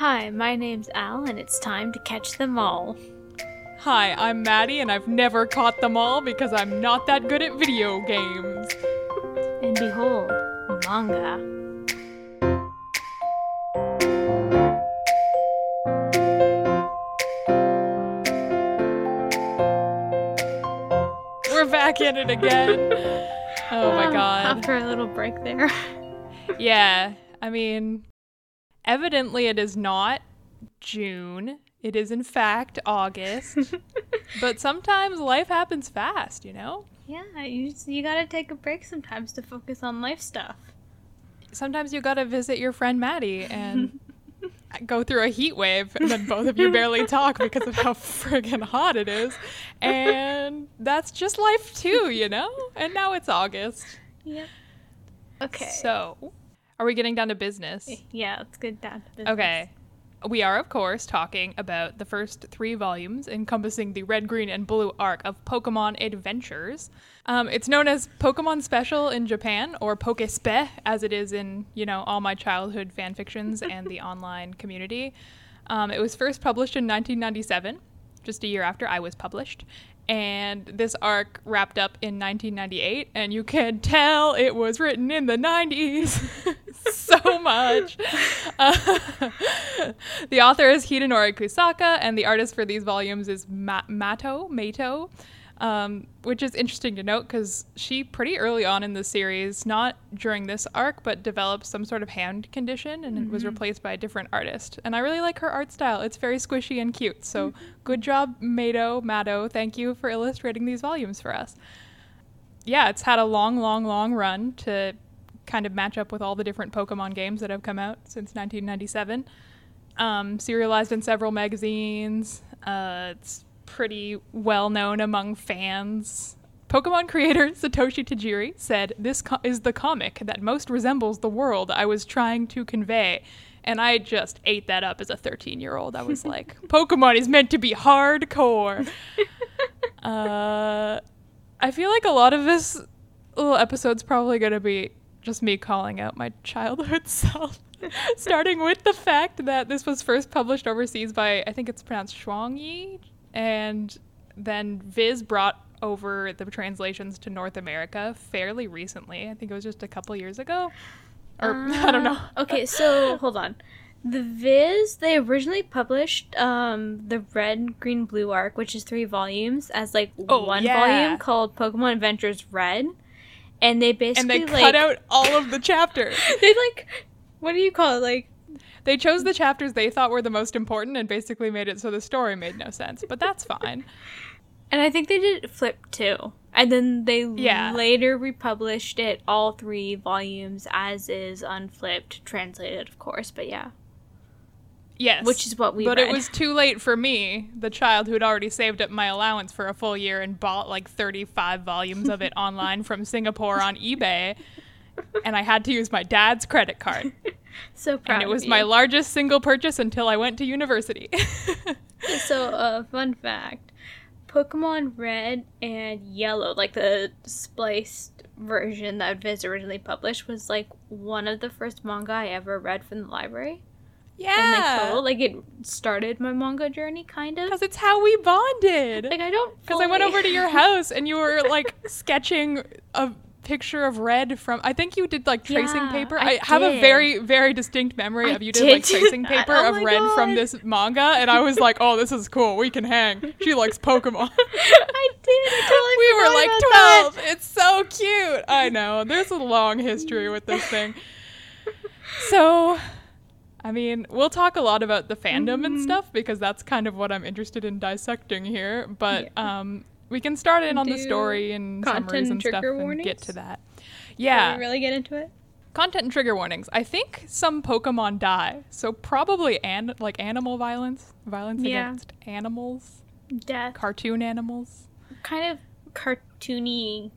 Hi, my name's Al, and it's time to catch them all. Hi, I'm Maddie, and I've never caught them all because I'm not that good at video games. And behold, manga. We're back in it again. Oh my god. After a little break there. Yeah, I mean, evidently it is not June. It is, in fact, August. but sometimes life happens fast, you know? yeah, you, just- you gotta take a break sometimes to focus on life stuff. Sometimes you gotta visit your friend Maddie and go through a heat wave, and then both of you barely talk because of how friggin' hot it is. And that's just life, too, you know? And now it's August. Yep. Okay. So, are we getting down to business? yeah, let's get down to business. Okay. We are, of course, talking about the first three volumes encompassing the red, green, and blue arc of Pokemon Adventures. Um, it's known as Pokemon Special in Japan, or Pokespe, as it is in, you know, all my childhood fan fictions and the online community. Um, it was first published in 1997, just a year after I was published. And this arc wrapped up in 1998, and you can tell it was written in the 90s so much. Uh, the author is Hidenori Kusaka, and the artist for these volumes is Ma- Mato, Mato, um, which is interesting to note because she pretty early on in the series, not during this arc, but developed some sort of hand condition and it was replaced by a different artist. And I really like her art style. It's very squishy and cute. So good job, Mato, Mato. Thank you for illustrating these volumes for us. Yeah, it's had a long, long, long run to kind of match up with all the different Pokemon games that have come out since 1997. Um, serialized in several magazines. Uh, it's pretty well known among fans. Pokemon creator Satoshi Tajiri said, This co- is the comic that most resembles the world I was trying to convey. And I just ate that up as a 13 year old. I was like, Pokemon is meant to be hardcore. uh, I feel like a lot of this little episode's probably going to be just me calling out my childhood self. Starting with the fact that this was first published overseas by, I think it's pronounced Shuangyi, and then Viz brought over the translations to North America fairly recently. I think it was just a couple years ago. Or, I don't know. Uh, okay, so hold on. The Viz, they originally published um, the Red, Green, Blue arc, which is three volumes, as like Oh, one yeah. volume called Pokemon Adventures Red. And they And basically they like cut out all of the chapters. they like what do you call it? Like They chose the chapters they thought were the most important and basically made it so the story made no sense. But that's fine. and I think they did flip too. And then they Yeah. later republished it all three volumes as is unflipped, translated of course, but yeah. Yes. Which is what we But read. it was too late for me, the child who'd already saved up my allowance for a full year and bought like 35 volumes of it online from Singapore on eBay. And I had to use my dad's credit card. So proud And it was my largest single purchase until I went to university. so, uh, fun fact Pokemon Red and Yellow, like the spliced version that Viz originally published, was like one of the first manga I ever read from the library. Yeah. And like, like it started my manga journey, kind of. Because it's how we bonded. Like, I don't. Because I went over to your house and you were like sketching a picture of red from. I think you did like tracing Yeah, paper. I I, have a very, very distinct memory I of you did, did like tracing paper Oh of red from this manga, and I was like, oh, this is cool. We can hang. She likes Pokemon. I did. I we were like forgot about 12. It's so cute. I know. There's a long history with this thing. So, I mean, we'll talk a lot about the fandom and Mhm. stuff because that's kind of what I'm interested in dissecting here. But Yeah. um, we can start in on the story and summaries and stuff trigger and get to that. Yeah, Can we really get into it? content and trigger warnings. I think some Pokemon die, so probably an- like animal violence, violence Yeah. against animals, Death. cartoon animals. kind of cartoony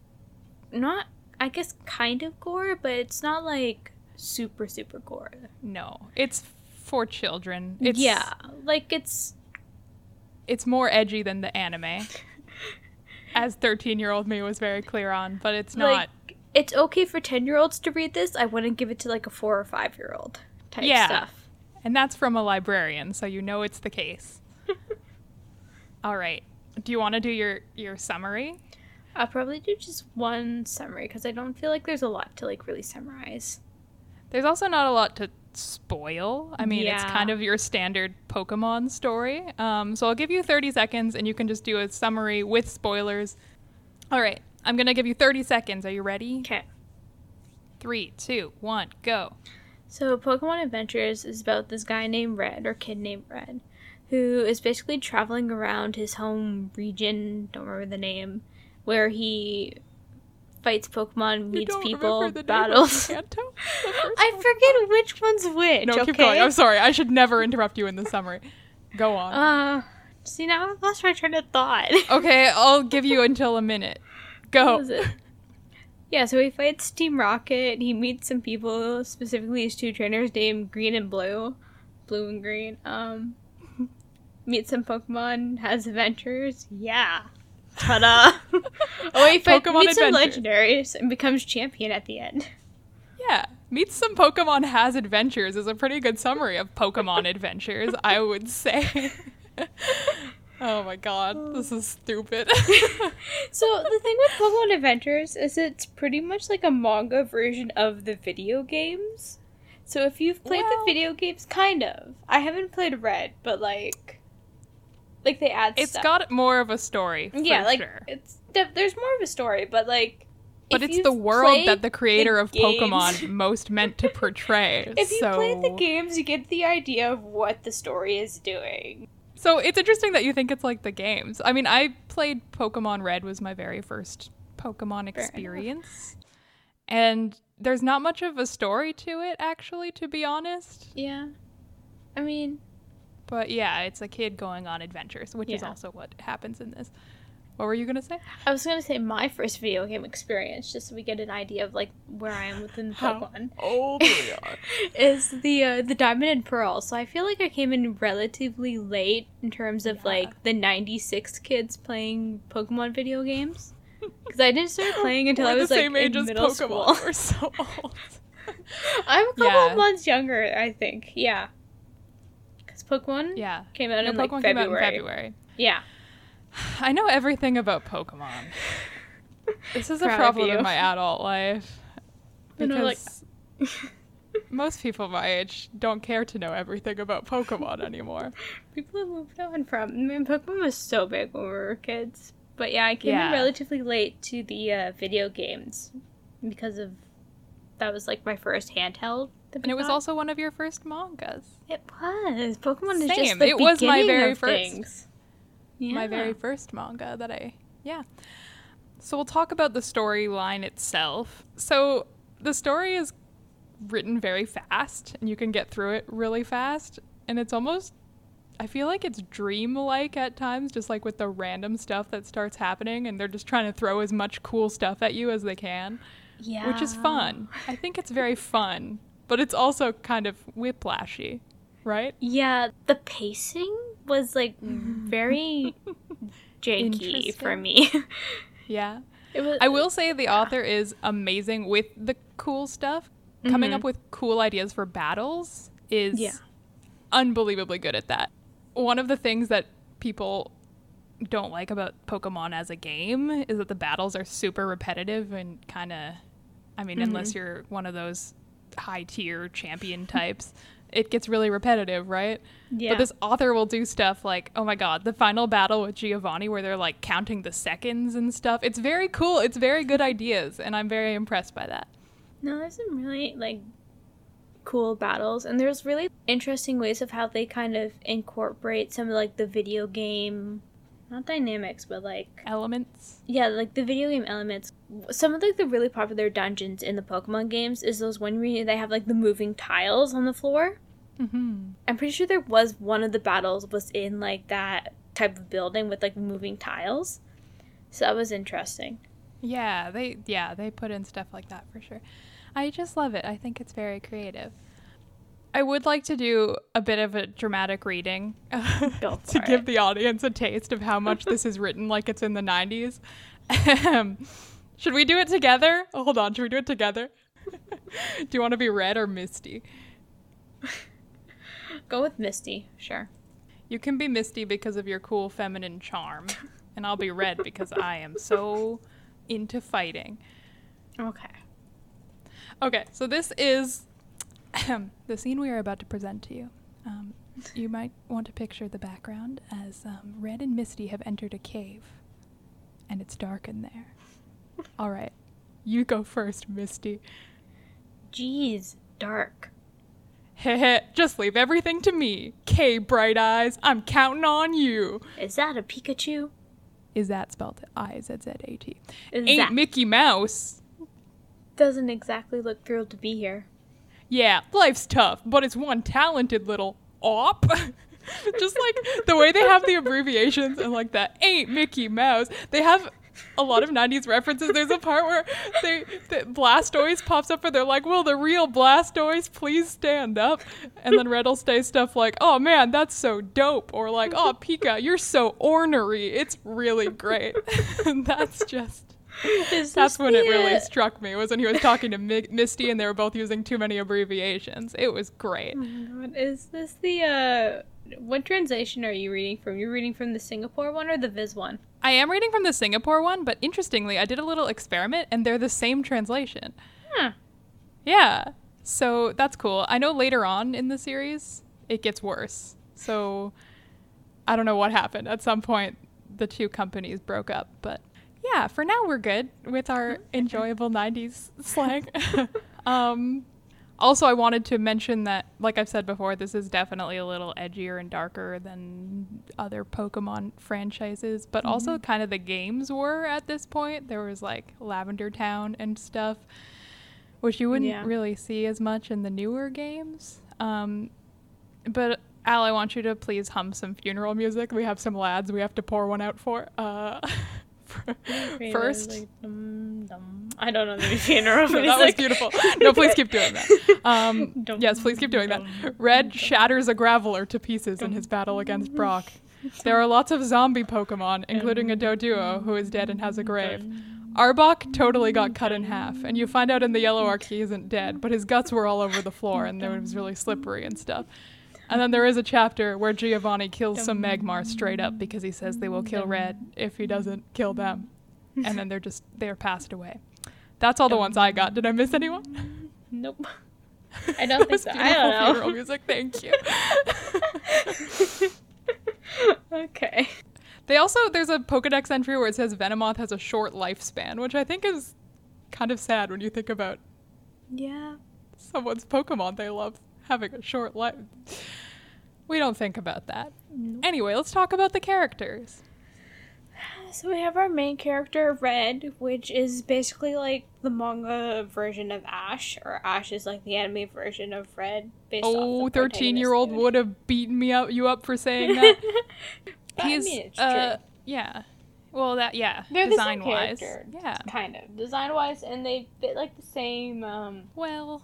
not i guess kind of gore but it's not like super super gore No, it's for children. It's, yeah like it's it's more edgy than the anime. As 13 year old me was very clear on, but it's not. like it's okay for 10 year olds to read this i wouldn't give it to like a four or five year old type Yeah. stuff And that's from a librarian, so you know it's the case. All right. Do you want to do your your summary? I'll probably do just one summary because I don't feel like there's a lot to like really summarize. There's also not a lot to spoil. I mean, it's kind of your standard Pokemon story. Um, so I'll give you 30 seconds and you can just do a summary with spoilers. All right. I'm going to give you 30 seconds. Are you ready? Okay. Three, two, one, go. So, Pokemon Adventures is about this guy named Red, or kid named Red, who is basically traveling around his home region, don't remember the name, where he fights Pokemon, meets people, remember the name of battles. I forget which one's which. No, okay? keep going. I'm sorry. I should never interrupt you in the summary. Go on. Uh, see, now I've lost my train of thought. okay, I'll give you until a minute. Go. Yeah, so he fights Team Rocket. He meets some people, specifically his two trainers named Green and Blue, Blue and Green. Um, meets some Pokemon, has adventures. Yeah, ta-da! oh, he fight, Pokemon meets some adventures. legendaries and becomes champion at the end. Yeah. Meets some Pokemon has adventures is a pretty good summary of Pokemon adventures, I would say. oh my god, this is stupid. So the thing with Pokemon Adventures is it's pretty much like a manga version of the video games. So if you've played Well- the video games, kind of. I haven't played Red, but like, like they add it's stuff. got more of a story. For yeah, like sure. it's there's more of a story, but like, But it's the world that the creator of games- Pokemon most meant to portray. If you so... played the games, you get the idea of what the story is doing. So it's interesting that you think it's like the games. I mean, I played Pokemon Red was my very first Pokemon experience. And there's not much of a story to it actually, to be honest. Yeah, I mean, But yeah, it's a kid going on adventures, which is also what happens in this. What were you going to say? I was gonna say my first video game experience, just so we get an idea of like where I am within the Pokemon. old we are. is the uh, the Diamond and Pearl. So I feel like I came in relatively late in terms of Yeah. like the '96 kids playing Pokemon video games. Because I didn't start playing until I was the like same in age as middle Pokemon. school. We're so old. I'm a couple Yeah. of months younger, I think. Yeah. Because Pokemon Yeah. came out No, in like Pokemon February. came out in February. Yeah. I know everything about Pokemon. This is a Proud problem in my adult life. Know, like- Because most people my age don't care to know everything about Pokemon anymore. People have moved on from. I mean, Pokemon was so big when we were kids. But yeah, I came Yeah. in relatively late to the uh, video games because of that was like my first handheld. And it was also one of your first mangas. It was. Pokemon is just the It was my very of first. things. Yeah. My very first manga that I. Yeah. So we'll talk about the storyline itself. So the story is written very fast, and you can get through it really fast. And it's almost. I feel like it's dreamlike at times, just like with the random stuff that starts happening, and they're just trying to throw as much cool stuff at you as they can. yeah. which is fun. I think it's very fun, but it's also kind of whiplashy, right? Yeah, the pacing was like very janky for me. Yeah. was. I will say the author is amazing with the cool stuff. Coming Mhm. up with cool ideas for battles is Yeah. unbelievably good at that. One of the things that people don't like about Pokemon as a game is that the battles are super repetitive and kind of I mean, unless you're one of those high tier champion types, it gets really repetitive, right? Yeah. But this author will do stuff like, oh my god, the final battle with Giovanni where they're like counting the seconds and stuff. It's very cool. It's very good ideas, and I'm very impressed by that. No, there's some really like cool battles, and there's really interesting ways of how they kind of incorporate some of like the video game, not dynamics, but like Elements. yeah, like the video game elements. Some of like the really popular dungeons in the Pokemon games is those one where they have like the moving tiles on the floor. Mm-hmm. I'm pretty sure there was one of the battles was in like that type of building with like moving tiles. So that was interesting. Yeah, they yeah they put in stuff like that for sure. I just love it. I think it's very creative. I would like to do a bit of a dramatic reading to for give it. the audience a taste of how much this is written like it's in the 90s. Should we do it together? Oh, hold on, should we do it together? do you want to be red or misty? go with Misty. Sure. You can be Misty because of your cool feminine charm, and I'll be Red because I am so into fighting. Okay. Okay, so this is the scene we are about to present to you. Um, you might want to picture the background as um, Red and Misty have entered a cave, and it's dark in there. All right, you go first, Misty. Jeez, dark. Heh just leave everything to me. K, Bright Eyes, I'm counting on you. Is that a Pikachu? Is that spelled I Z Z A T? Is Ain't that Mickey Mouse. doesn't exactly look thrilled to be here. Yeah, life's tough, but it's one talented little op. Just like the way they have the abbreviations and like that ain't Mickey Mouse. They have a lot of 90s references. There's a part where they the Blastoise pops up and they're like, Will the real Blastoise please stand up? And then Red will say stuff like, Oh man, that's so dope. Or like, Oh Pika, you're so ornery. It's really great. and that's just Is that's when it really uh, struck me was when he was talking to Mi- Misty and they were both using too many abbreviations. It was great. Oh is this the uh what translation are you reading from? You're reading from the Singapore one or the Viz one? I am reading from the Singapore one, but interestingly, I did a little experiment and they're the same translation. Huh. Yeah. So that's cool. I know later on in the series it gets worse. So I don't know what happened. At some point the two companies broke up, but yeah, for now we're good with our enjoyable 90s slang. um also I wanted to mention that like I've said before, this is definitely a little edgier and darker than other Pokemon franchises, but also kind of the games were at this point. There was like Lavender Town and stuff which you wouldn't Yeah. really see as much in the newer games. Um, but Al, I want you to please hum some funeral music. We have some lads we have to pour one out for. Uh, first, Like, dum, dum. I don't know the funeral No, that was beautiful. No, please keep doing that. Um, Dum, yes, please keep doing that. Red shatters a Graveler to pieces in his battle against Brock. There are lots of zombie Pokemon, including a Doduo who is dead and has a grave. Arbok totally got cut in half, and you find out in the yellow arc he isn't dead, but his guts were all over the floor and it was really slippery and stuff. And then there is a chapter where Giovanni kills some Magmar straight up because he says they will kill Red if he doesn't kill them. And then they're just they're passed away. That's all the ones I got. Did I miss anyone? Nope. I don't think so. I beautiful don't funeral know. music. Thank you. okay. They also there's a Pokedex entry where it says Venomoth has a short lifespan, which I think is kind of sad when you think about Yeah. someone's Pokemon they love having a short life. We don't think about that. Anyway, let's talk about the characters. So we have our main character, Red, which is basically like the manga version of Ash, or Ash is like the anime version of Red. Based Oh, off the 13 year old would have beaten me up you up for saying that. But I He's mean, uh yeah. Well, that yeah, They're the same design wise. character. Yeah. kind of design wise, and they fit like the same. um Well,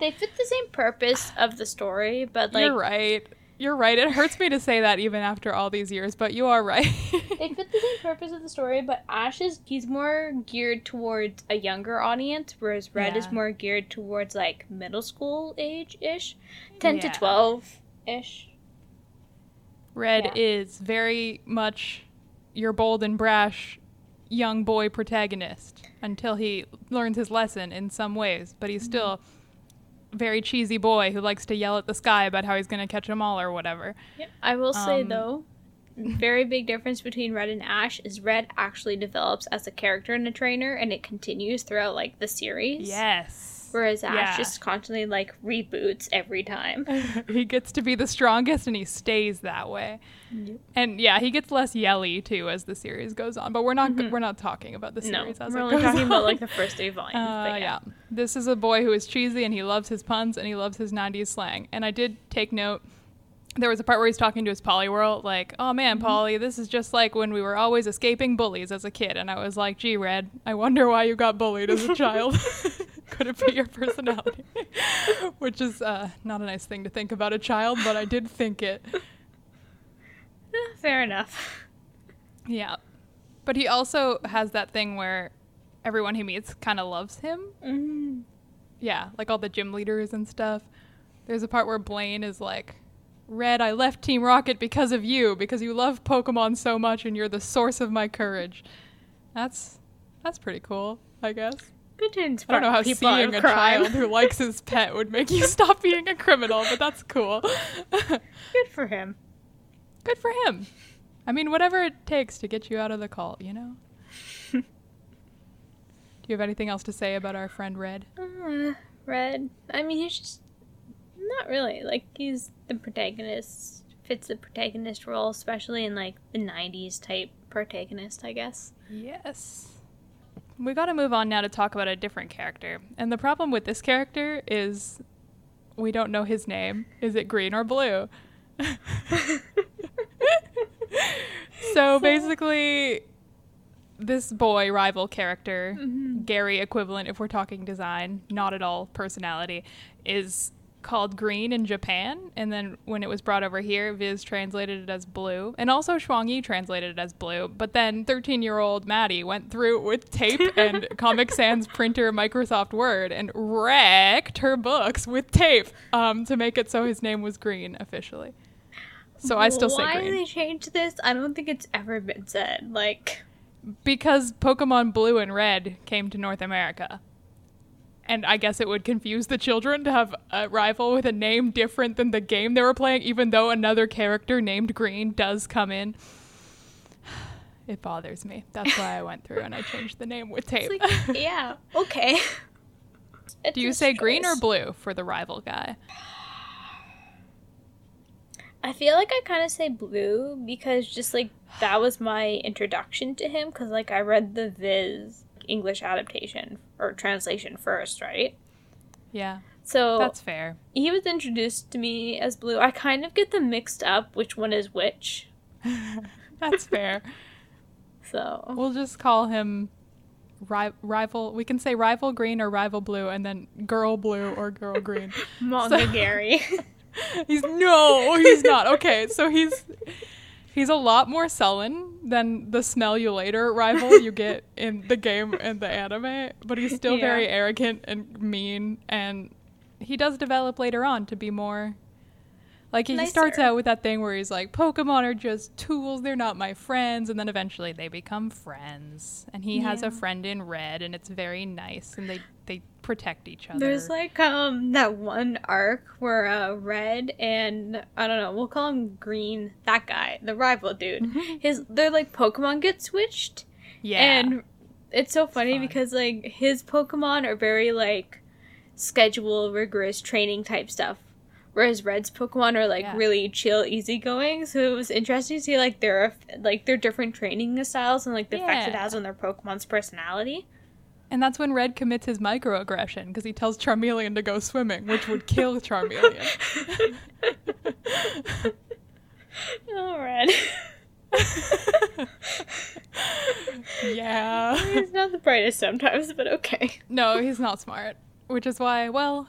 They fit the same purpose of the story, but like you're right. You're right. It hurts me to say that even after all these years, but you are right. they fit the same purpose of the story, but Ash is he's more geared towards a younger audience, whereas Red is more geared towards like middle school age ish, ten Yeah. to twelve ish. Red Yeah. is very much your bold and brash young boy protagonist until he learns his lesson in some ways, but Mm-hmm. he's still a very cheesy boy who likes to yell at the sky about how he's going to catch them all or whatever. Yep. I will say Um, though, very big difference between Red and Ash is Red actually develops as a character and a trainer, and it continues throughout like the series. Yes. Whereas Ash Yeah. just constantly like reboots every time. he gets to be the strongest and he stays that way. And yeah, he gets less yelly too as the series goes on. But we're not we're not talking about the Mm-hmm. no, series as we're only talking about like the first three volumes. Uh, but yeah. This is a boy who is cheesy and he loves his puns and he loves his 90s slang. And I did take note. There was a part where he's talking to his Poliwhirl, like, oh man, Polly, this is just like when we were always escaping bullies as a kid. And I was like, gee, Red, I wonder why you got bullied as a child. Could it be your personality? Which is uh, not a nice thing to think about a child, but I did think it. Eh, Fair enough. Yeah. But he also has that thing where everyone he meets kind of loves him. Mm. Yeah, like all the gym leaders and stuff. There's a part where Blaine is like Red, I left Team Rocket because of you, because you love Pokemon so much and you're the source of my courage. That's that's pretty cool, I guess. I don't know how people seeing a crime. child who likes his pet would make you stop being a criminal, but that's cool. Good for him. Good for him. I mean, whatever it takes to get you out of the cult, you know? Do you have anything else to say about our friend Red? Uh, Red. I mean, he's just not really like he's the protagonist. Fits the protagonist role, especially in like the '90s type protagonist, I guess. Yes. We got to move on now to talk about a different character. And the problem with this character is we don't know his name. Is it green or blue? so basically, this boy rival character, Mhm. Gary equivalent if we're talking design, not at all personality, is called green in Japan. And then when it was brought over here, Viz translated it as blue. And also Shuang Yi translated it as blue. But then 13 year old Maddie went through with tape and Comic Sans printer Microsoft Word and wrecked her books with tape um, to make it so his name was green officially. So I still say Why green. they changed this? I don't think it's ever been said. Like, Because Pokemon Blue and Red came to North America. And I guess it would confuse the children to have a rival with a name different than the game they were playing, even though another character named Green does come in. It bothers me. That's why I went through and I changed the name with tape. like yeah, okay. Do you say green or blue for the rival guy? I feel like I kind of say blue because just like that was my introduction to him because like I read the Viz English adaptation or translation first, right? Yeah, So that's fair. he was introduced to me as blue. I kind of get them mixed up which one is which. That's fair. So We'll just call him ri- rival. We can say rival green or rival blue, and then girl blue or girl green. Manga Gary. he's no, he's not. Okay, so he's he's a lot more sullen than the smell you later rival you get in the game and the anime, but he's still Yeah. very arrogant and mean and he does develop later on to be more like he starts out with that thing where he's like Pokemon are just tools, they're not my friends and then eventually they become friends. And he has a friend in red and it's very nice and they they protect each other. There's like um that one arc where uh Red and I don't know, we'll call him Green, that guy, the rival dude. Mhm. His they're like Pokemon get switched. yeah. And it's so funny fun. because like his Pokemon are very like schedule rigorous training type stuff. Whereas Red's Pokemon are like Yeah. really chill, easygoing. So it was interesting to see like their like their different training styles and like the effects it has on their Pokemon's personality. And that's when Red commits his microaggression because he tells Charmeleon to go swimming, which would kill Charmeleon. oh, Red. yeah. He's not the brightest sometimes, but okay. No, he's not smart. Which is why, well,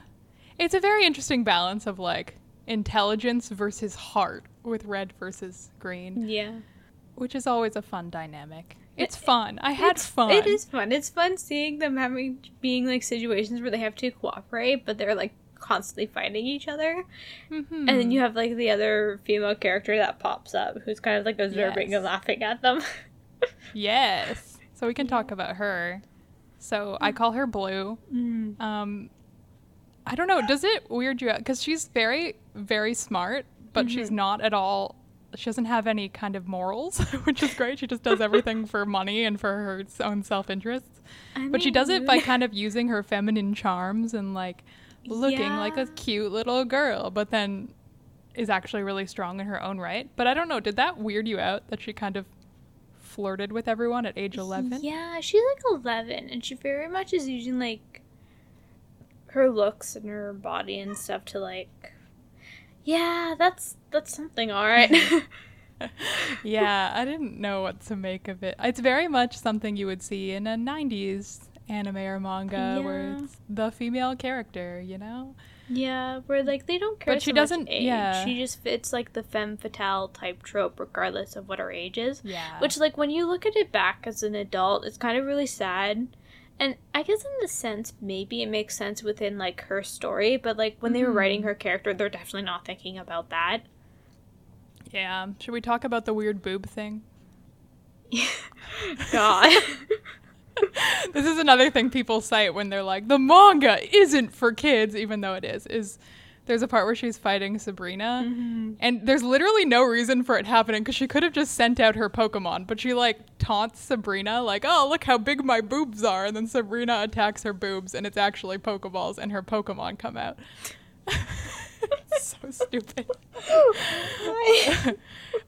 it's a very interesting balance of like intelligence versus heart with red versus green, Yeah. which is always a fun dynamic. It's fun. I had It's- fun. It is fun. It's fun seeing them having being like situations where they have to cooperate, but they're like constantly fighting each other. Mhm. And then you have like the other female character that pops up who's kind of like observing Yes. and laughing at them. Yes. So we can talk about her. So I call her Blue. Mm. Um, I don't know. Does it weird you out? Because she's very, very smart, but she's Mhm. not at all. She doesn't have any kind of morals, which is great. She just does everything for money and for her own self interests. But she does it by kind of using her feminine charms and like looking like a cute little girl, but then is actually really strong in her own right. But I don't know. Did that weird you out that she kind of flirted with everyone at age 11? Yeah, she's like 11, and she very much is using like her looks and her body and stuff to like. Yeah, that's that's something, all right. yeah, I didn't know what to make of it. It's very much something you would see in a 90s anime or manga where it's the female character, you know? yeah, where like they don't care. But she so doesn't- Age. yeah. she just fits like the femme fatale type trope, regardless of what her age is. Yeah. Which, like, when you look at it back as an adult, it's kind of really sad. And I guess, in the sense, maybe it makes sense within, like, her story, but, like, when they were writing Mhm. her character, they're definitely not thinking about that. Yeah. Should we talk about the weird boob thing? God. this is another thing people cite when they're like, the manga isn't for kids, even though it is. Is there's a part where she's fighting Sabrina, Mm-hmm. and there's literally no reason for it happening because she could have just sent out her Pokemon, but she like taunts Sabrina, like, "Oh, look how big my boobs are," and then Sabrina attacks her boobs, and it's actually Pokeballs, and her Pokemon come out. so stupid.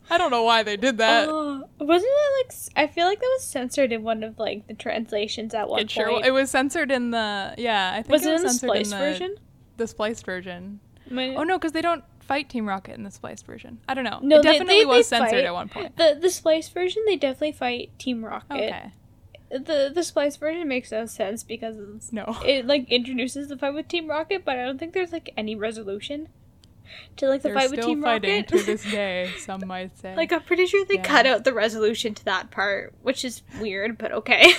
I don't know why they did that. Oh, wasn't it like I feel like that was censored in one of like the translations at one it sure it was censored in the yeah. I think was it it was in the censored spliced in the, version? The spliced version. My- Oh no, because they don't fight Team Rocket in the spliced version. I don't know. No, it they- definitely they- was they censored fight. at one point. The the spliced version they definitely fight Team Rocket. Okay. The the spliced version makes no sense because it's, No. it like introduces the fight with Team Rocket, but I don't think there's like any resolution to like the They're fight with still Team fighting Rocket. to this day. Some might say. like I'm pretty sure they Yeah. cut out the resolution to that part, which is weird, but okay.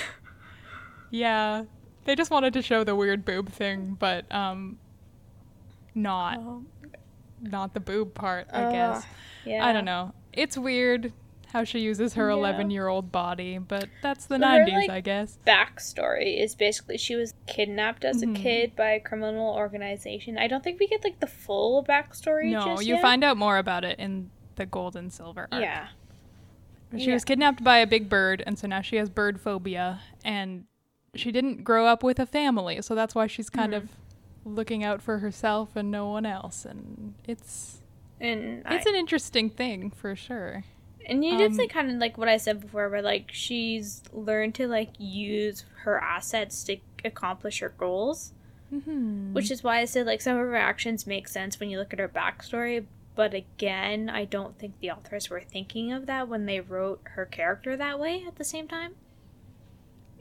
yeah, they just wanted to show the weird boob thing, but um, not not the boob part. I guess. Yeah. I don't know. It's weird how she uses her Yeah. 11 year old body, but that's the So her, 90s, like, I guess. backstory is basically she was kidnapped as Mhm. a kid by a criminal organization. I don't think we get like the full backstory. No, just you yet. find out more about it in the gold and silver arc. Yeah. She Yeah. was kidnapped by a big bird, and so now she has bird phobia, and she didn't grow up with a family, so that's why she's kind Mhm. of looking out for herself and no one else, and it's And it's I, an interesting thing for sure. and you um, definitely kind of like what I said before, where like she's learned to like use her assets to accomplish her goals, Mm-hmm. which is why I said like some of her actions make sense when you look at her backstory. But again, I don't think the authors were thinking of that when they wrote her character that way at the same time.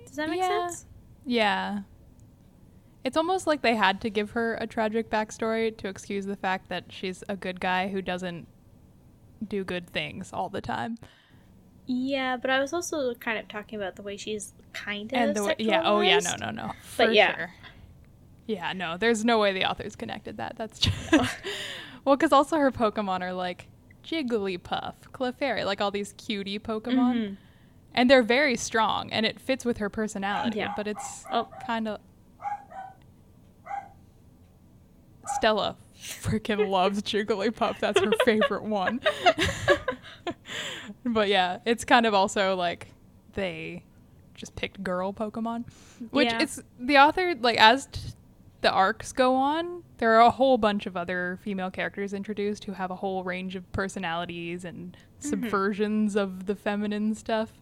Does that make Yeah. sense? Yeah. It's almost like they had to give her a tragic backstory to excuse the fact that she's a good guy who doesn't do good things all the time. Yeah, but I was also kind of talking about the way she's kind of and the way, yeah, oh yeah, no, no, no, But yeah. sure. Yeah, no, there's no way the authors connected that. That's just well, because also her Pokemon are like Jigglypuff, Clefairy, like all these cutie Pokemon, Mhm. and they're very strong, and it fits with her personality. Yeah. But it's Oh, kind of Stella freaking loves Jigglypuff. That's her favorite one. but yeah, it's kind of also like they just picked girl Pokemon, which Yeah. it's the author like as t- the arcs go on, there are a whole bunch of other female characters introduced who have a whole range of personalities and Mm-hmm. subversions of the feminine stuff.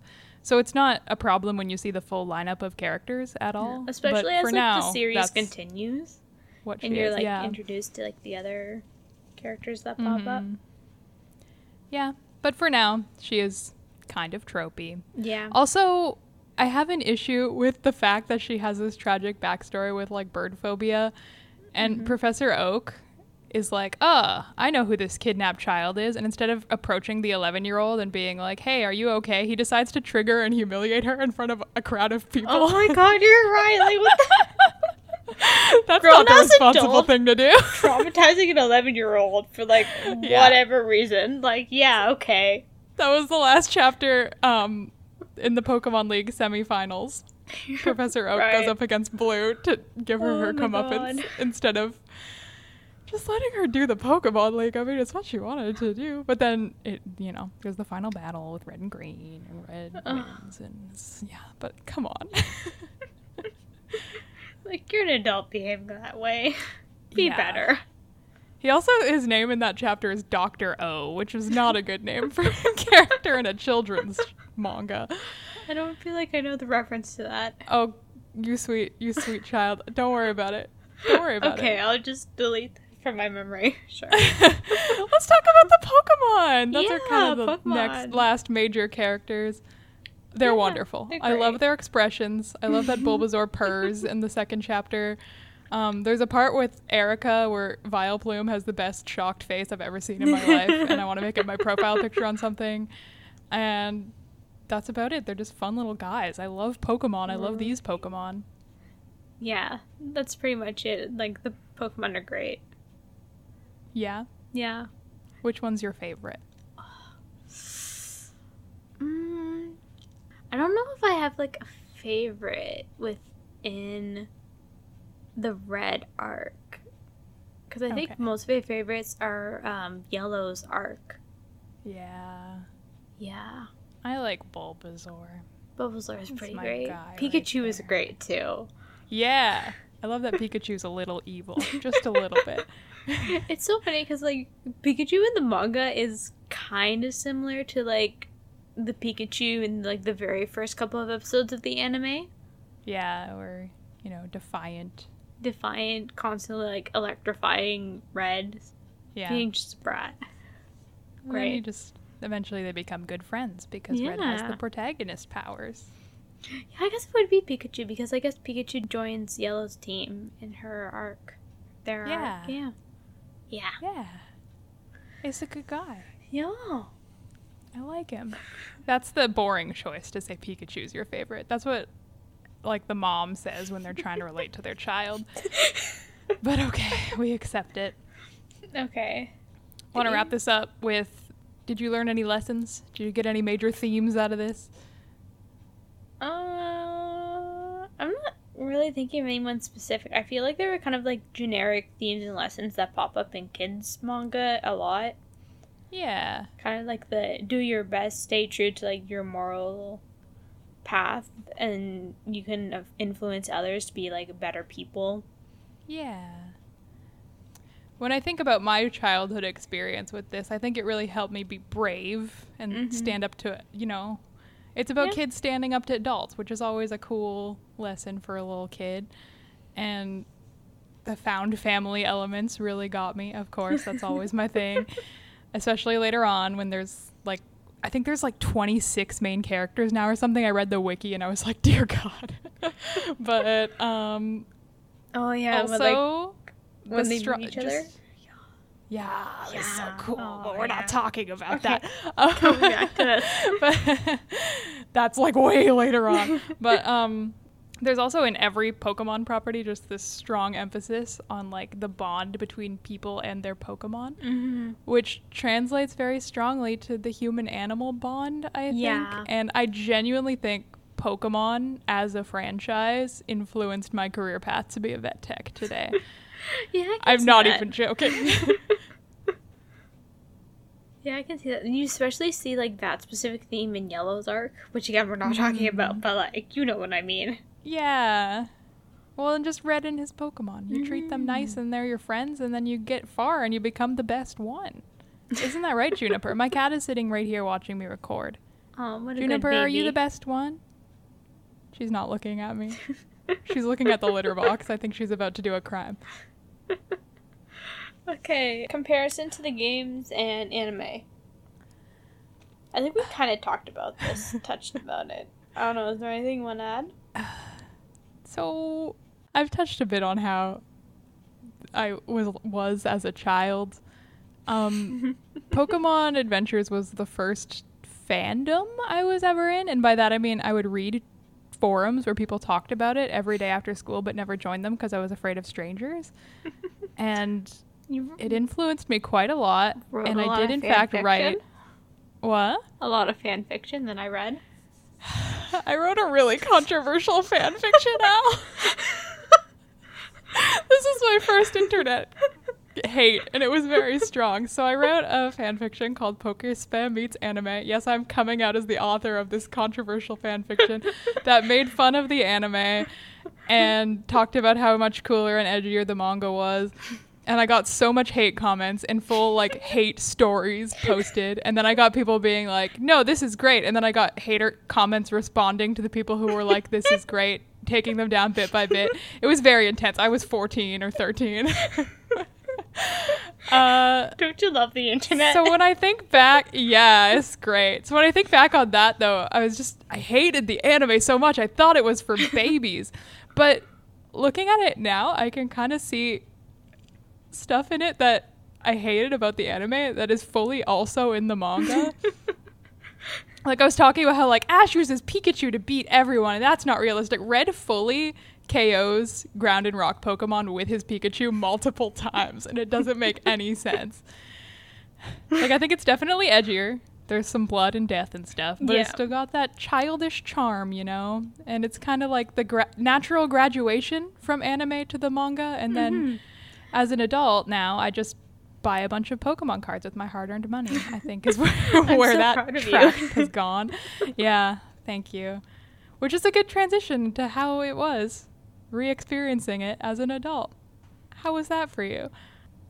So it's not a problem when you see the full lineup of characters at all. but especially as for like now, the series continues what and you're is, like yeah. introduced to like the other characters that pop up. Mhm. Yeah, but for now, she is kind of tropey. Yeah. Also, I have an issue with the fact that she has this tragic backstory with like bird phobia, and Mm-hmm. Professor Oak is like, "Uh, I know who this kidnapped child is," and instead of approaching the 11-year-old and being like, "Hey, are you okay?" he decides to trigger and humiliate her in front of a crowd of people. Oh my god, you're right. Like what the That's Grown not the responsible thing to do. traumatizing an 11 year old for like Yeah. whatever reason. Like, yeah, okay. That was the last chapter um, in the Pokemon League semifinals. Professor Oak Right. goes up against Blue to give her Oh her comeuppance instead of just letting her do the Pokemon League. I mean, it's what she wanted to do. But then it, you know, there's the final battle with Red and Green, and Red wins, and yeah. But come on. Like, you're an adult behaving that way. Be Yeah. better. he also his name in that chapter is Doctor O, which is not a good name for a character in a children's manga. I don't feel like I know the reference to that. Oh, you sweet, you sweet child. Don't worry about it. Don't worry about Okay, it. Okay, I'll just delete that from my memory. Sure. Let's talk about the Pokemon. Those are kind Yeah, of the next last major characters. They're Yeah, wonderful. they're I love their expressions. I love that Bulbasaur purrs in the second chapter. Um, there's a part with Erica where Vileplume has the best shocked face I've ever seen in my life, and I want to make it my profile picture on something. And that's about it. They're just fun little guys. I love Pokemon. I love Mhm. these Pokemon. yeah, that's pretty much it. Like, the Pokemon are great. Yeah. Yeah. Which one's your favorite? Don't know if I have like a favorite within the red arc. Because I think most of my favorites are um, Yellow's arc. Yeah. Yeah. I like Bulbasaur. Bulbasaur is pretty my great. guy right Pikachu is great too. Yeah. I love that Pikachu's a little evil. Just a little bit. it's so funny because like Pikachu in the manga is kind of similar to like the Pikachu in like the very first couple of episodes of the anime. Yeah, or, you know, defiant. Defiant, constantly like electrifying red, Yeah. being just a brat. And then you Right. just eventually they become good friends because Red has the protagonist powers. Yeah, I guess it would be Pikachu because I guess Pikachu joins Yellow's team in her arc. Their Yeah. arc. Yeah. Yeah. Yeah. He's a good guy. Yeah. I like him. That's the boring choice to say Pikachu's your favorite. That's what like the mom says when they're trying to relate to their child. But okay, we accept it. Okay. Want to wrap this up with did you learn any lessons? Did you get any major themes out of this? Uh, I'm not really thinking of anyone specific. I feel like there were kind of like generic themes and lessons that pop up in kids manga a lot. Yeah. Kind of like the do your best, stay true to like your moral path, and you can influence others to be like better people. Yeah. When I think about my childhood experience with this, I think it really helped me be brave and Mhm. stand up to, it, you know, it's about Yeah. kids standing up to adults, which is always a cool lesson for a little kid. And the found family elements really got me, of course. That's always my thing. Especially later on when there's like, I think there's like 26 main characters now or something. I read the wiki and I was like, dear God. but um, Oh yeah, also, like when the they str- meet each other. just- Yeah, it's so cool. Oh, but we're yeah. not talking about Okay. that. Coming back to this. but that's like way later on. But um, there's also in every Pokemon property just this strong emphasis on like the bond between people and their Pokemon, Mm-hmm. which translates very strongly to the human-animal bond. I think, Yeah. and I genuinely think. Pokemon as a franchise influenced my career path to be a vet tech today. Yeah, I can I'm not that. even joking. Yeah, I can see that. You especially see like that specific theme in Yellow's arc, which again we're not talking Mm. about, but like you know what I mean. Yeah. Well, and just Red in his Pokemon. You treat them nice Mm. and they're your friends, and then you get far and you become the best one. Isn't that right, Juniper? My cat is sitting right here watching me record. What a Juniper, are you the best one? She's not looking at me. She's looking at the litter box. I think she's about to do a crime. Okay, comparison to the games and anime. I think we kind of talked about this, touched about it. I don't know. Is there anything you want to add? So, I've touched a bit on how I was was as a child. Um, Pokemon Adventures was the first fandom I was ever in, and by that I mean I would read forums where people talked about it every day after school, but never joined them because I was afraid of strangers. and it influenced me quite a lot, Wrote and a I lot did in fact fiction? write what? a lot of fan fiction that I read. I wrote a really controversial fan fiction now. this is my first internet hate, and it was very strong. So I wrote a fan fiction called Pokespe Meets Anime. Yes, I'm coming out as the author of this controversial fan fiction that made fun of the anime and talked about how much cooler and edgier the manga was. And I got so much hate comments and full like hate stories posted. And then I got people being like, no, this is great. And then I got hater comments responding to the people who were like, this is great, taking them down bit by bit. It was very intense. I was 14 or 13. uh, Don't you love the internet? so when I think back, yeah, it's great. So when I think back on that though, I was just I hated the anime so much. I thought it was for babies. But looking at it now, I can kind of see stuff in it that I hated about the anime that is fully also in the manga. like I was talking about how like Ash uses Pikachu to beat everyone, and that's not realistic. Red fully KOs ground and rock Pokemon with his Pikachu multiple times, and it doesn't make any sense. Like I think it's definitely edgier There's some blood and death and stuff, but it's still got that childish charm, you know? And it's kind of like the gra- natural graduation from anime to the manga. And then Mm-hmm. As an adult now, I just buy a bunch of Pokemon cards with my hard earned money, I think is where, where so that proud of you. track has gone. Yeah, thank you. Which is a good transition to how it was re experiencing it as an adult. How was that for you?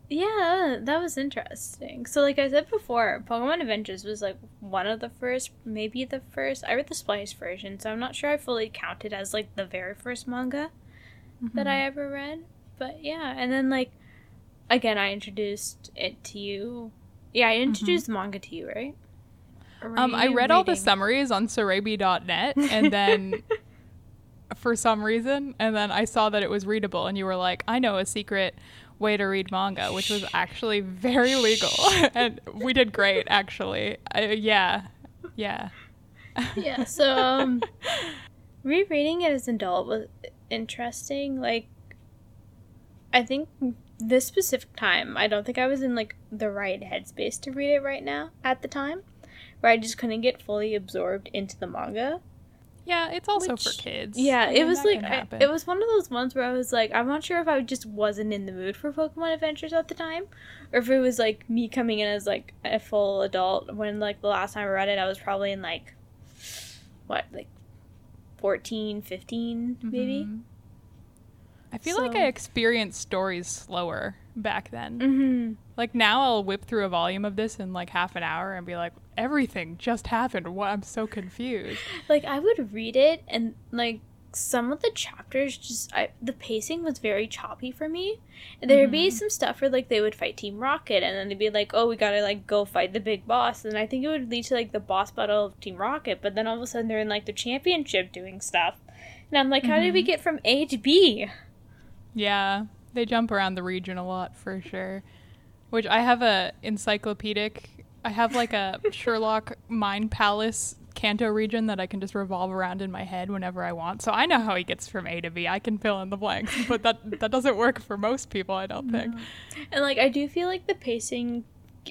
Yeah, that was interesting. So, like I said before, Pokemon Adventures was like one of the first, maybe the first. I read the Splice version, so I'm not sure I fully count it as like the very first manga that I mm-hmm. ever read. But yeah, and then like again, I introduced it to you. Yeah, I introduced the manga to you, right? Or were Um, I you read all the summaries on Serebii.net and then for some reason, and then I saw that it was readable, and you were like, I know a secret way to read manga, which was actually very legal. and we did great, actually. I, yeah. Yeah. yeah so um rereading it as an adult was interesting like i think this specific time i don't think i was in like the right headspace to read it right now at the time where i just couldn't get fully absorbed into the manga Yeah, it's also Which- for kids. yeah I it was like I, it was one of those ones where i was like i'm not sure if i just wasn't in the mood for pokemon adventures at the time or if it was like me coming in as like a full adult when like the last time i read it i was probably in like what like 14 15 maybe Mhm. I feel like I experienced stories slower back then. mm-hmm. Like now I'll whip through a volume of this in like half an hour and be like, everything just happened. What I'm so confused. like i would read it and like some of the chapters just I, the pacing was very choppy for me and there would be some stuff where like they would fight team rocket and then they'd be like oh we gotta like go fight the big boss and i think it would lead to like the boss battle of team rocket but then all of a sudden they're in like the championship doing stuff and i'm like how did we Mhm. get from a to b Yeah, they jump around the region a lot for sure. Which I have a encyclopedic. I have like a Sherlock Mind Palace Kanto region that I can just revolve around in my head whenever I want. So I know how he gets from A to B. I can fill in the blanks, but that that doesn't work for most people. I don't think. And like I do feel like the pacing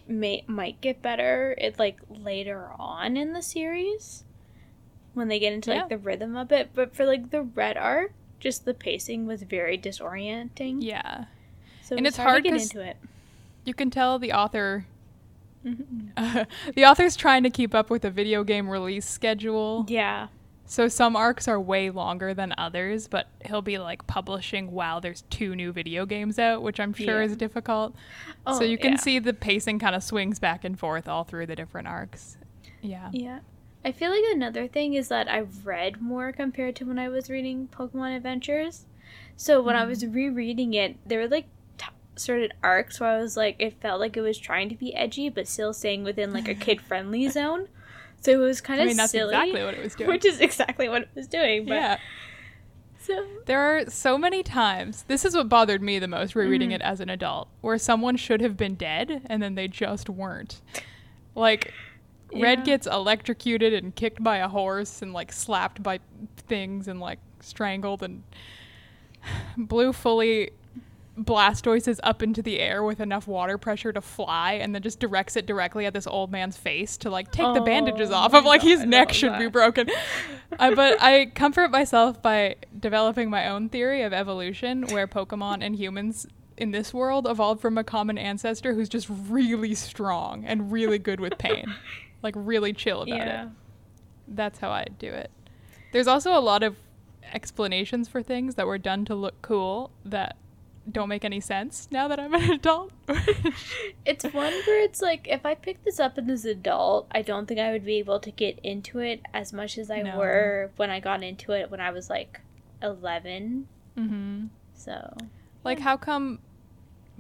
may might get better it like later on in the series when they get into like Yeah. the rhythm of it. But for like the red arc, just the pacing was very disorienting. Yeah, So And it's hard to get into it. you can tell the author. Mhm. the author's trying to keep up with the video game release schedule. Yeah. So some arcs are way longer than others, but he'll be like publishing while there's two new video games out, which I'm sure Yeah. is difficult. Oh, so you can yeah. see the pacing kind of swings back and forth all through the different arcs. Yeah. Yeah. I feel like another thing is that I've read more compared to when I was reading Pokemon Adventures. So when I was rereading it, there were like t- certain arcs where I was like, it felt like it was trying to be edgy, but still staying within like a kid friendly zone. So it was kind I of mean, that's silly, exactly what it was doing. which is exactly what it was doing. But yeah. so There are so many times. This is what bothered me the most rereading Mhm. it as an adult, where someone should have been dead and then they just weren't. Like Red gets electrocuted and kicked by a horse and like slapped by things and like strangled and Blue fully blastoises up into the air with enough water pressure to fly and then just directs it directly at this old man's face to like take the bandages Oh off. I'm like his I neck should be broken. I, but I comfort myself by developing my own theory of evolution where Pokemon and humans in this world evolved from a common ancestor who's just really strong and really good with pain. like really chill about yeah. it. That's how I do it. There's also a lot of explanations for things that were done to look cool that don't make any sense now that I'm an adult. It's one where it's like if I picked this up as an adult, I don't think I would be able to get into it as much as I No. were when I got into it when I was like eleven. hmm So Like, how come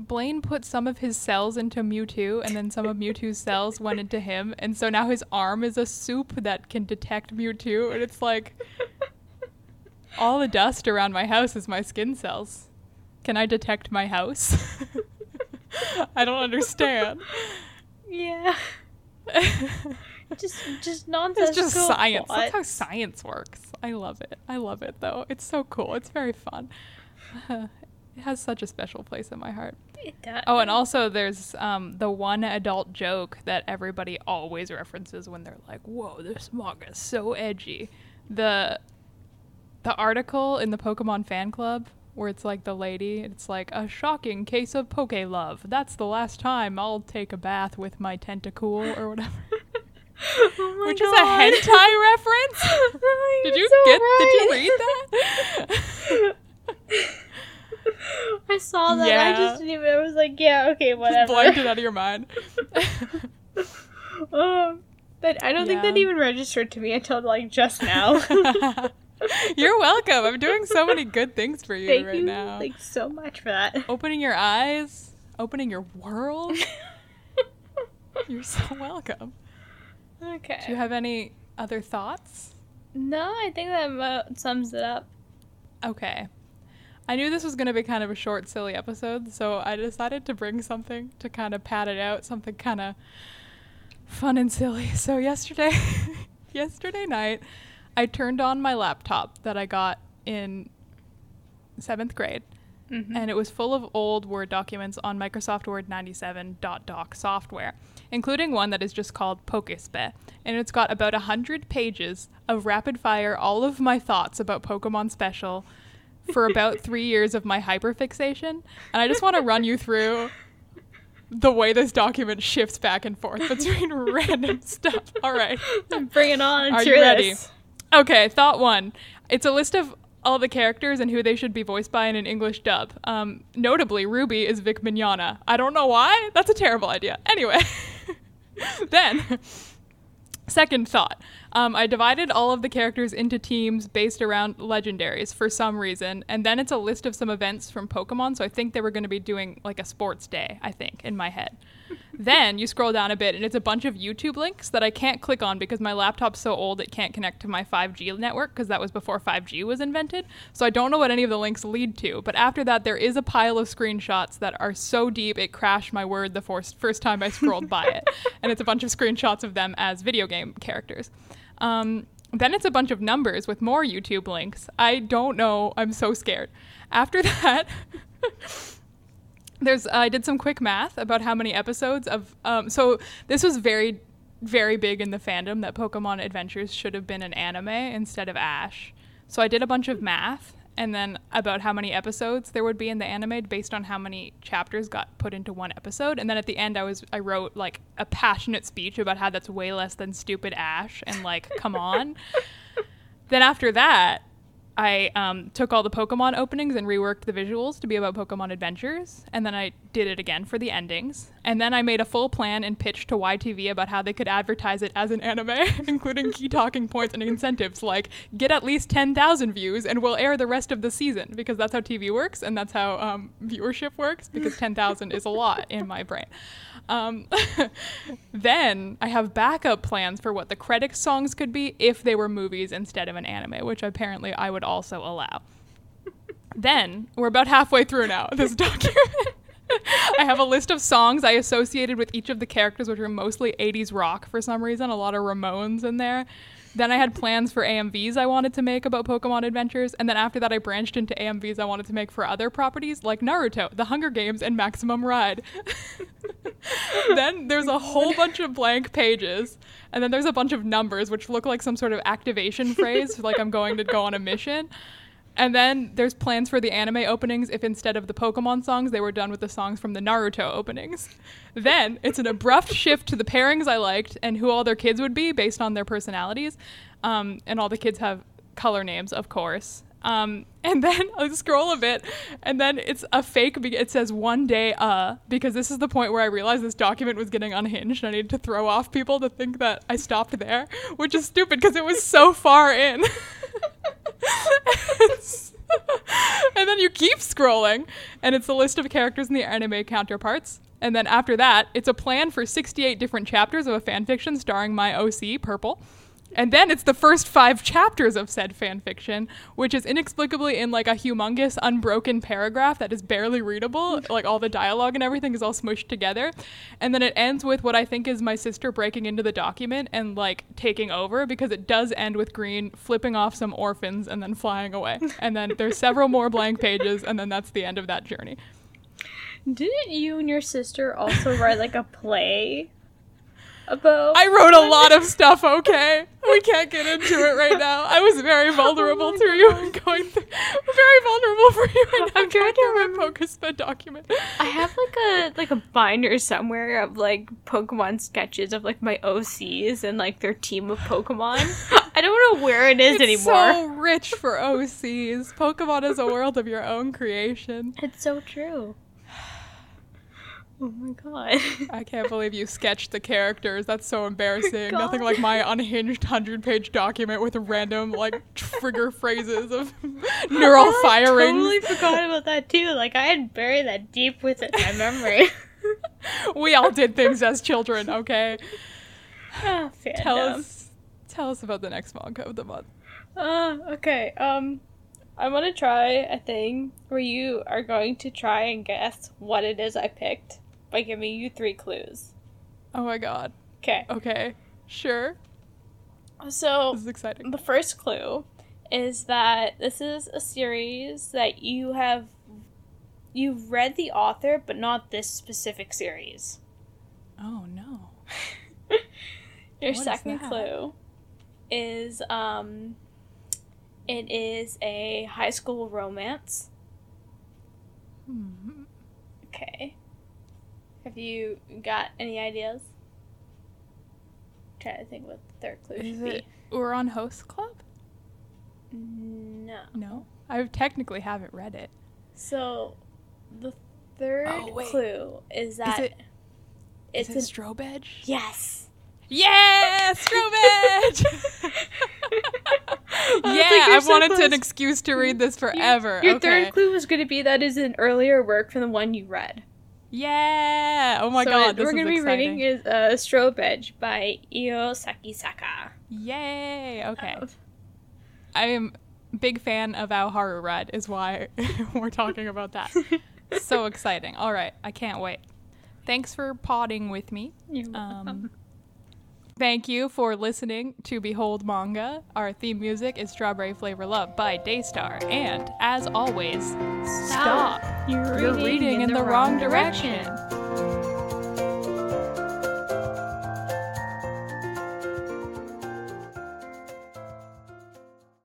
Blaine put some of his cells into Mewtwo and then some of Mewtwo's cells went into him? And so now his arm is a soup that can detect Mewtwo. And it's like, all the dust around my house is my skin cells. Can I detect my house? I don't understand. yeah, just just nonsense. It's just science. That's how science works. I love it. I love it though. It's so cool. It's very fun. it has such a special place in my heart. It does. Oh, and also there's um, the one adult joke that everybody always references when they're like, "Whoa, this manga is so edgy." The the article in the Pokemon fan club where it's like the lady, it's like a shocking case of poke love. That's the last time I'll take a bath with my tentacool or whatever. Oh my Which is a hentai reference. Did you so get? right. Did you read that? I saw that. I just didn't even. I was like, yeah, okay, Just whatever. blanked it out of your mind. um, but I don't think that even registered to me until like just now. You're welcome. I'm doing so many good things for you Thank right you, now. like so much for that. opening your eyes, opening your world. You're so welcome. okay. Do you have any other thoughts? no, I think that about sums it up. Okay. I knew this was going to be kind of a short, silly episode, so I decided to bring something to kind of pad it out, something kind of fun and silly. So yesterday, yesterday night, I turned on my laptop that I got in seventh grade, Mm-hmm. and it was full of old Word documents on Microsoft Word 97.doc software, including one that is just called Pokespe. And it's got about 100 pages of rapid fire, all of my thoughts about Pokemon Special for about three years of my hyperfixation. And I just want to run you through the way this document shifts back and forth between random stuff. All right. Bring it on. Are you ready? this. Okay, thought one. It's a list of all the characters and who they should be voiced by in an English dub. Um, notably, Ruby is Vic Mignogna. I don't know why. That's a terrible idea. Anyway, then, second thought. Um, I divided all of the characters into teams based around legendaries for some reason, and then it's a list of some events from Pokemon. So I think they were going to be doing like a sports day. I think in my head. Then you scroll down a bit, and it's a bunch of YouTube links that I can't click on because my laptop's so old it can't connect to my 5G network because that was before 5G was invented. So I don't know what any of the links lead to. But after that, there is a pile of screenshots that are so deep it crashed my Word the first first time I scrolled by it, and it's a bunch of screenshots of them as video game characters. Um, then it's a bunch of numbers with more YouTube links. I don't know. I'm so scared. After that, there's I did some quick math about how many episodes of um, so this was very very big in the fandom that Pokemon Adventures should have been an anime instead of Ash. So I did a bunch of math and then about how many episodes there would be in the anime based on how many chapters got put into one episode and then at the end I was I wrote like a passionate speech about how that's way less than stupid Ash and like come on. then after that I um, took all the Pokemon openings and reworked the visuals to be about Pokemon Adventures, and then I did it again for the endings. And then I made a full plan and pitched to YTV about how they could advertise it as an anime, including key talking points and incentives like get at least 10,000 views and we'll air the rest of the season, because that's how TV works and that's how um, viewership works, because 10,000 is a lot in my brain. Um, then I have backup plans for what the credit songs could be if they were movies instead of an anime, which apparently I would also allow. then we're about halfway through now this document. I have a list of songs I associated with each of the characters, which are mostly 80s rock for some reason, a lot of Ramones in there. Then I had plans for AMVs I wanted to make about Pokemon Adventures, and then after that I branched into AMVs I wanted to make for other properties like Naruto, The Hunger Games, and Maximum Ride. then there's a whole bunch of blank pages, and then there's a bunch of numbers which look like some sort of activation phrase, like I'm going to go on a mission. And then there's plans for the anime openings if instead of the Pokemon songs, they were done with the songs from the Naruto openings. Then it's an abrupt shift to the pairings I liked and who all their kids would be based on their personalities. Um, and all the kids have color names, of course. Um, and then I scroll a bit, and then it's a fake. Be- it says one day, uh, because this is the point where I realized this document was getting unhinged. And I needed to throw off people to think that I stopped there, which is stupid because it was so far in. And then you keep scrolling, and it's a list of characters in the anime counterparts. And then after that, it's a plan for 68 different chapters of a fanfiction starring my OC, Purple. And then it's the first five chapters of said fan fiction, which is inexplicably in like a humongous unbroken paragraph that is barely readable. like all the dialogue and everything is all smushed together. And then it ends with what I think is my sister breaking into the document and like taking over because it does end with Green flipping off some orphans and then flying away. And then there's several more blank pages, and then that's the end of that journey. Didn't you and your sister also write like a play about? I wrote a lot of stuff, okay? We can't get into it right now. I was very oh vulnerable Oh to you going through very vulnerable for you right now. I'm trying to going remember- through my Pokesped document. I have like a like a binder somewhere of like Pokemon sketches of like my OCs and like their team of Pokemon. I don't know where it is It's anymore. so rich for OCs. Pokemon is a world of your own creation. It's so true. Oh my god. I can't believe you sketched the characters. That's so embarrassing. Nothing like my unhinged hundred page document with random like trigger phrases of neural firing. I totally forgot about that too. Like I had buried that deep within my memory. we all did things as children, okay? Ah, Tell us tell us about the next manga of the month. Uh, okay. Um, I want to try a thing where you are going to try and guess what it is I picked by giving you three clues. Oh my god. Okay. Okay. Sure. So This is exciting. the first clue is that this is a series that you have you've read the author, but not this specific series. Oh no. Your What is second that? clue is um it is a high school romance. Hmm. Okay. Have you got any ideas? trying to think what the third clue Is should it We're on Host Club? No. No. I technically haven't read it. So the third Oh, clue is that is it- it's is an it Strobe Edge? yes. Yeah, Strobe Edge! Yeah, like, I've so wanted close. an excuse to read this forever. Your okay. third clue was going to be that is an earlier work from the one you read. Yeah. Oh my so god, we're gonna be exciting. reading is uh, Strobe Edge by Io Sakisaka. Yay. Okay. Of- I am big fan of Aoharu Ride is why we're talking about that. so exciting. All right, I can't wait. Thanks for podding with me. You're welcome. Thank you for listening to Behold Manga. Our theme music is Strawberry Flavor Love by Daystar. And as always, stop. You're, You're reading in the wrong direction.